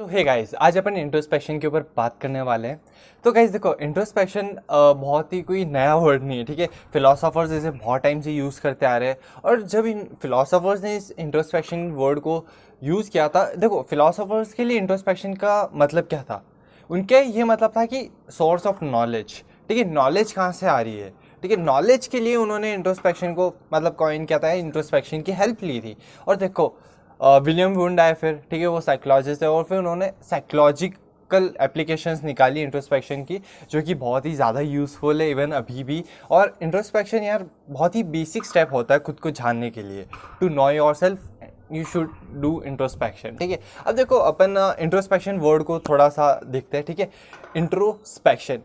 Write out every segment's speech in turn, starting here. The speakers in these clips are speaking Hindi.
तो हे गाइस आज अपन इंट्रोस्पेक्शन के ऊपर बात करने वाले हैं। तो गाइस देखो इंट्रोस्पेक्शन बहुत ही कोई नया वर्ड नहीं है, ठीक है? फिलोसोफर्स इसे बहुत टाइम से यूज़ करते आ रहे हैं। और जब इन फिलोसोफर्स ने इस इंट्रोस्पेक्शन वर्ड को यूज़ किया था, देखो फिलोसोफर्स के लिए इंट्रोस्पेक्शन का मतलब क्या था? उनके ये मतलब था कि सोर्स ऑफ़ नॉलेज ठीक है? नॉलेज कहाँ से आ रही है? ठीक है नॉलेज के लिए उन्होंने इंट्रोस्पेक्शन को मतलब कॉइन क्या था इंट्रोस्पेक्शन की हेल्प ली थी। और देखो विलियम वुंड आए फिर, ठीक है, वो साइकोलॉजिस्ट है और फिर उन्होंने साइकोलॉजिकल एप्लीकेशंस निकाली इंट्रोस्पेक्शन की, जो कि बहुत ही ज़्यादा यूज़फुल है इवन अभी भी। और इंट्रोस्पेक्शन यार बहुत ही बेसिक स्टेप होता है खुद को जानने के लिए। To know yourself you should do introspection ठीक है। अब देखो, अपन इंट्रोस्पेक्शन वर्ड को थोड़ा सा देखते हैं, ठीक है। इंट्रोस्पेक्शन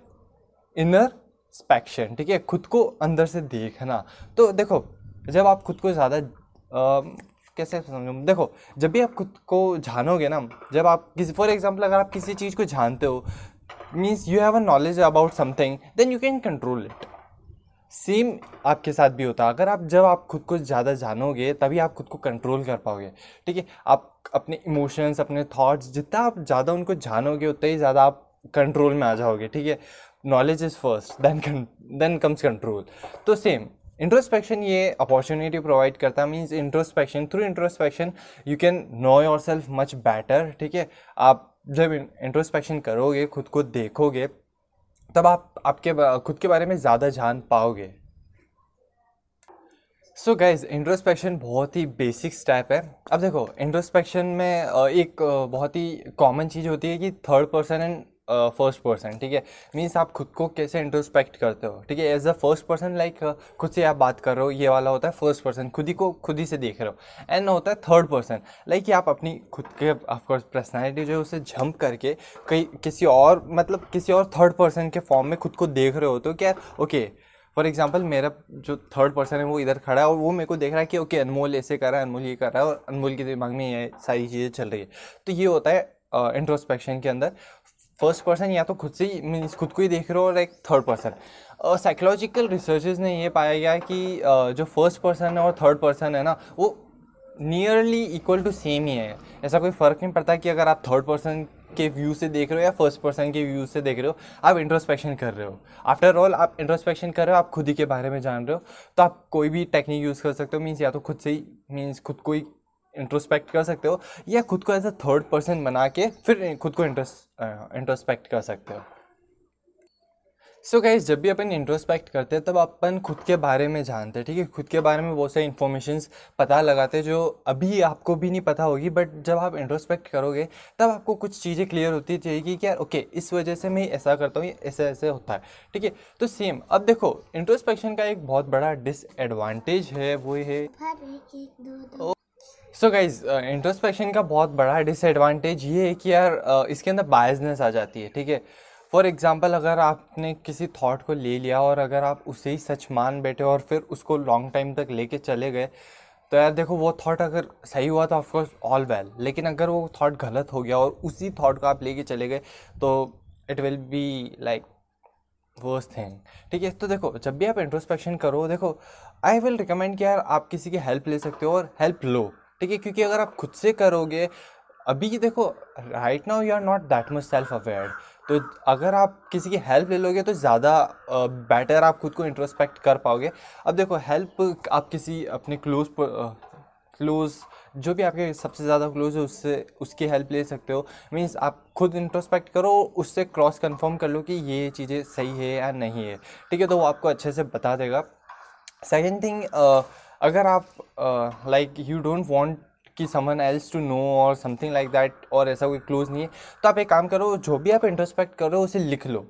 इनर स्पेक्शन ठीक है। खुद को अंदर से देखना। तो देखो, जब आप खुद को ज़्यादा कैसे समझो? देखो, जब भी आप खुद को जानोगे ना, जब आप किसी फॉर एग्ज़ाम्पल अगर आप किसी चीज़ को जानते हो means you have a knowledge about something then you can control it same आपके साथ भी होता। है अगर आप, जब आप खुद को ज़्यादा जानोगे, तभी आप खुद को कंट्रोल कर पाओगे। ठीक है? आप अपने इमोशंस अपने थॉट्स जितना आप ज़्यादा उनको जानोगे, उतना ही ज़्यादा आप कंट्रोल में आ जाओगे। ठीक है? Knowledge is first then then comes control तो सेम इंट्रोस्पेक्शन ये अपॉर्चुनिटी प्रोवाइड करता है means introspection through introspection you can know yourself much better ठीक है? आप जब इंट्रोस्पेक्शन करोगे, खुद को देखोगे, तब आप, आपके खुद के बारे में ज़्यादा जान पाओगे। सो गाइज़ इंट्रोस्पेक्शन बहुत ही बेसिक स्टेप है। अब देखो इंट्रोस्पेक्शन में एक बहुत ही कॉमन चीज़ होती है कि third person and first person ठीक है? मीन्स आप खुद को कैसे इंट्रोस्पेक्ट करते हो ठीक है? As a first person like खुद से आप बात कर रहे हो ये वाला होता है फ़र्स्ट पर्सन खुद ही को खुद ही से देख रहे हो। एंड होता है थर्ड पर्सन लाइक आप अपनी खुद के ऑफकोर्स पर्सनैलिटी जो है उसे जंप करके कई किसी और मतलब किसी और थर्ड पर्सन के फॉर्म में खुद को देख रहे हो तो क्या ओके फॉर एग्ज़ाम्पल मेरा जो थर्ड पर्सन है वो इधर खड़ा है और वो मेरे को देख रहा है कि ओके अनमोल ऐसे कर रहा है अनमोल ये कर रहा है और अनमोल के दिमाग में ये सारी चीज़ें चल रही है। तो ये होता है इंट्रोस्पेक्शन uh, के अंदर। फ़र्स्ट पर्सन या तो खुद से ही मीन्स खुद को ही देख रहे हो और एक थर्ड पर्सन साइकोलॉजिकल रिसर्चेज ने ये पाया गया कि uh, जो फ़र्स्ट पर्सन है और थर्ड पर्सन है ना वो नियरली इक्वल टू सेम ही है. ऐसा कोई फ़र्क नहीं पड़ता कि अगर आप थर्ड पर्सन के व्यू से देख रहे हो या फ़र्स्ट पर्सन के व्यू से देख रहे हो आप इंट्रोस्पेक्शन कर रहे हो. आफ्टर ऑल आप इंट्रोस्पेक्शन कर रहे हो आप खुद ही के बारे में जान रहे हो तो आप कोई भी टेक्निक यूज़ कर सकते हो मीन्स या तो खुद से ही मीन्स खुद को ही इंट्रोस्पेक्ट कर सकते हो या खुद को एज अ थर्ड पर्सन बना के फिर खुद को इंट्रोस्पेक्ट कर सकते हो। सो so गाइज़ जब भी अपन इंट्रोस्पेक्ट करते हैं तब अपन खुद के बारे में जानते हैं ठीक है? खुद के बारे में बहुत सारी इन्फॉर्मेशन पता लगाते हैं जो अभी आपको भी नहीं पता होगी बट जब आप इंट्रोस्पेक्ट करोगे तब आपको कुछ चीज़ें क्लियर होती जाएगी कि यार ओके इस वजह से मैं ऐसा करता हूँ ऐसे ऐसे होता है ठीक है? तो सेम अब देखो इंट्रोस्पेक्शन का एक बहुत बड़ा डिसएडवांटेज है वो है सो गाइज़ इंट्रोस्पेक्शन का बहुत बड़ा डिसएडवांटेज ये है कि यार uh, इसके अंदर बायसनेस आ जाती है ठीक है? फॉर एग्ज़ाम्पल अगर आपने किसी थॉट को ले लिया और अगर आप उसे ही सच मान बैठे और फिर उसको लॉन्ग टाइम तक लेके चले गए तो यार देखो वो थॉट अगर सही हुआ तो ऑफकोर्स ऑल वेल लेकिन अगर वो थॉट गलत हो गया और उसी थॉट को आप लेके चले गए तो it will be like worst thing ठीक है? तो देखो जब भी आप इंट्रोस्पेक्शन करो देखो आई विल रिकमेंड कि यार आप किसी की हेल्प ले सकते हो और हेल्प लो. ठीक है, क्योंकि अगर आप खुद से करोगे, अभी देखो right now you are not that much self aware तो अगर आप किसी की हेल्प ले लोगे तो ज़्यादा बेटर आप खुद को इंट्रोस्पेक्ट कर पाओगे. अब देखो हेल्प आप किसी, अपने क्लोज क्लोज जो भी आपके सबसे ज़्यादा क्लोज है, उससे, उसकी हेल्प ले सकते हो. मीन्स आप खुद इंट्रोस्पेक्ट करो, उससे क्रॉस कंफर्म कर लो कि ये चीज़ें सही है या नहीं है. ठीक है तो वो आपको अच्छे से बता देगा. सेकेंड थिंग अगर आप लाइक यू डोंट वांट कि समन एल्स टू नो और समथिंग लाइक दैट और ऐसा कोई क्लोज नहीं है तो आप एक काम करो, जो भी आप इंट्रोस्पेक्ट करो, उसे लिख लो।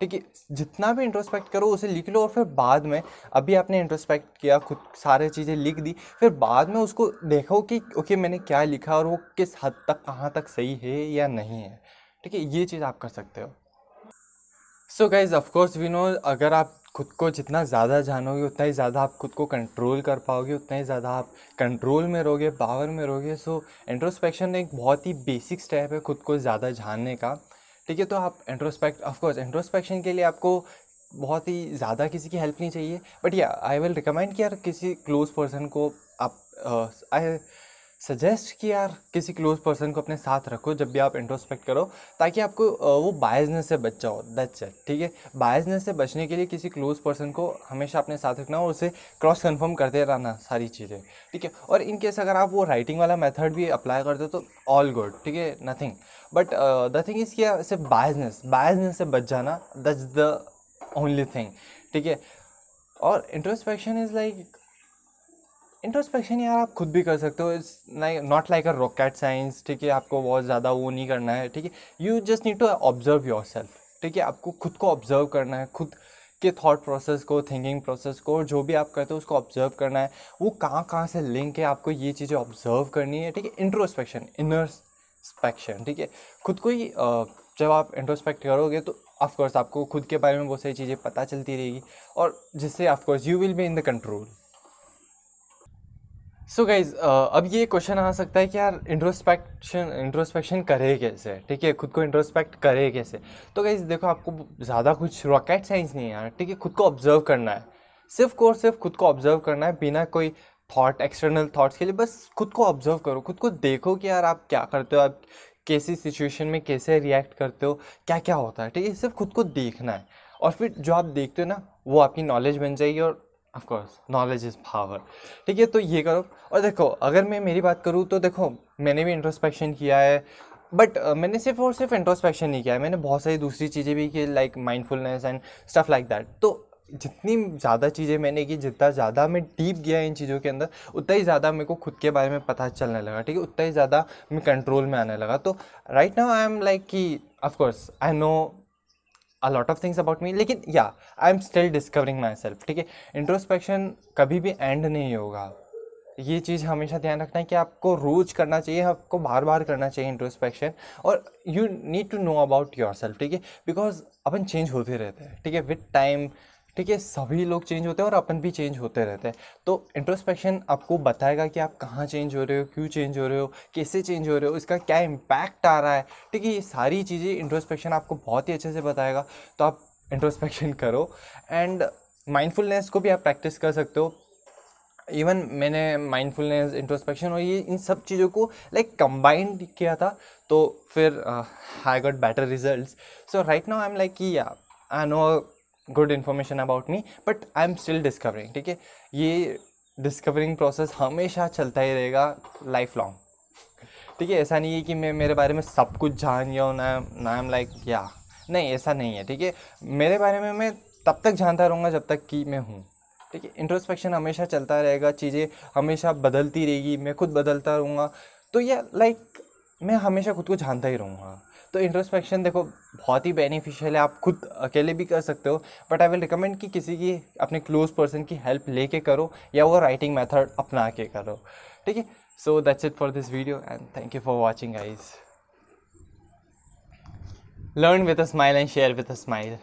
ठीक है? जितना भी इंट्रोस्पेक्ट करो, उसे लिख लो और फिर बाद में, अभी आपने इंट्रोस्पेक्ट किया, खुद सारे चीज़ें लिख दी, फिर बाद में उसको देखो कि ओके मैंने क्या लिखा और वो किस हद तक, कहाँ तक सही है या नहीं है। ठीक है? ये चीज़ आप कर सकते हो। So guys of course we know अगर आप खुद को जितना ज़्यादा जानोगे, उतना ही ज़्यादा आप खुद को कंट्रोल कर पाओगे, उतना ही ज़्यादा आप कंट्रोल में रहोगे पावर में रहोगे। सो इंट्रोस्पेक्शन एक बहुत ही बेसिक स्टेप है खुद को ज़्यादा जानने का। ठीक है तो आप इंट्रोस्पेक्ट ऑफकोर्स इंट्रोस्पेक्शन के लिए आपको बहुत ही ज़्यादा किसी की हेल्प नहीं चाहिए। बट या आई विल रिकमेंड कि यार किसी क्लोज पर्सन को आप आई सजेस्ट कि यार किसी क्लोज पर्सन को अपने साथ रखो, जब भी आप इंट्रोस्पेक्ट करो, ताकि आपको वो बायसनेस से बच जाओ दैट्स इट ठीक है? बायसनेस से बचने के लिए किसी क्लोज पर्सन को हमेशा अपने साथ रखना और उसे क्रॉस कन्फर्म करते रहना सारी चीज़ें, ठीक है? और इन केस अगर आप वो राइटिंग वाला मेथड भी अप्लाई करते हो तो ऑल गुड ठीक है? Nothing but the thing is कि सिर्फ़ बायसनेस बायसनेस से बच जाना दैट्स द ओनली थिंग ठीक है? और इंट्रोस्पेक्शन इज़ लाइक इंट्रोस्पेक्शन यार आप खुद भी कर सकते हो। It's not like a rocket science ठीक है? आपको बहुत ज़्यादा वो नहीं करना है, ठीक है? You just need to observe yourself ठीक है? आपको खुद को ऑब्ज़र्व करना है, खुद के थॉट प्रोसेस को थिंकिंग प्रोसेस को जो भी आप करते हो उसको ऑब्ज़र्व करना है। वो कहाँ कहाँ से लिंक है? आपको ये चीज़ें ऑब्ज़र्व करनी है, ठीक है? इंट्रोस्पेक्शन इनर स्पेक्शन ठीक है? खुद को ही जब आप इंट्रोस्पेक्ट करोगे तो ऑफकोर्स आपको खुद के बारे में बहुत सारी चीज़ें पता चलती रहेगी, और जिससे of course you will be in the control so so guys uh, अब ये क्वेश्चन आ सकता है कि यार इंट्रोस्पेक्शन इंट्रोस्पेक्शन करे कैसे? ठीक है खुद को इंट्रोस्पेक्ट करे कैसे? तो गाइज़ देखो आपको ज़्यादा कुछ रॉकेट साइंस नहीं है यार ठीक है? खुद को ऑब्ज़र्व करना है। सिर्फ़ और सिर्फ़ खुद को ऑब्ज़र्व करना है बिना कोई थॉट एक्सटर्नल थाट्स के लिए बस खुद को ऑब्ज़र्व करो। खुद को देखो कि यार आप क्या करते हो आप कैसी सिचुएशन में कैसे रिएक्ट करते हो क्या क्या होता है ठीक है? सिर्फ़ खुद को देखना है। और फिर जो आप देखते हो ना वो आपकी नॉलेज बन जाएगी और ऑफकोर्स नॉलेज इज़ पावर ठीक है तो ये करो। और देखो अगर मैं मेरी बात करूँ तो देखो मैंने भी इंट्रोस्पेक्शन किया है बट uh, मैंने सिर्फ़ और सिर्फ़ इंट्रोस्पेक्शन नहीं किया है। मैंने बहुत सारी दूसरी चीज़ें भी की like mindfulness and stuff like that तो जितनी ज़्यादा चीज़ें मैंने की जितना ज़्यादा मैं डीप गया इन चीज़ों के अंदर उतना ही ज़्यादा मेरे को खुद के बारे में पता चलने लगा ठीक है? उतना ही ज़्यादा मैं कंट्रोल में आने लगा। तो right now I am like कि of course I know a lot of things about me लेकिन yeah I am still discovering myself ठीक है? इंट्रोस्पेक्शन कभी भी एंड नहीं होगा। ये चीज़ हमेशा ध्यान रखना है कि आपको रोज करना चाहिए, आपको बार बार करना चाहिए इंट्रोस्पेक्शन और you need to know about yourself ठीक है? बिकॉज़ अपन चेंज होते रहते हैं, ठीक है? विथ टाइम ठीक है सभी लोग चेंज होते हैं और अपन भी चेंज होते रहते हैं। तो इंट्रोस्पेक्शन आपको बताएगा कि आप कहाँ चेंज हो रहे हो क्यों चेंज हो रहे हो कैसे चेंज हो रहे हो इसका क्या इम्पैक्ट आ रहा है। ठीक है ये सारी चीज़ें इंट्रोस्पेक्शन आपको बहुत ही अच्छे से बताएगा। तो आप इंट्रोस्पेक्शन करो एंड माइंडफुलनेस को भी आप प्रैक्टिस कर सकते हो। इवन मैंने माइंडफुलनेस इंट्रोस्पेक्शन और ये इन सब चीज़ों को लाइक like, कंबाइंड किया था तो फिर I got better result so right now I am like कि I know good information about me but I am still discovering ठीक है? ये डिस्कवरिंग प्रोसेस हमेशा चलता ही रहेगा लाइफ लॉन्ग ठीक है, ऐसा नहीं है कि मैं, मेरे बारे में सब कुछ जान गया हूँ, ना ना एम लाइक या नहीं, ऐसा नहीं है, ठीक है? मेरे बारे में मैं तब तक जानता रहूँगा जब तक कि मैं हूँ, ठीक है? इंट्रोस्पेक्शन हमेशा चलता रहेगा, चीज़ें हमेशा बदलती रहेगी, मैं खुद बदलता रहूँगा। तो ये लाइक मैं हमेशा खुद को जानता ही रहूँगा। तो इंट्रोस्पेक्शन देखो, बहुत ही बेनिफिशियल है, आप खुद अकेले भी कर सकते हो बट आई विल रिकमेंड कि किसी की, अपने क्लोज पर्सन की हेल्प लेके करो, या वो राइटिंग मेथड अपना के करो। ठीक है? So that's it for this video and thank you for watching eyes learn with a smile and share with a smile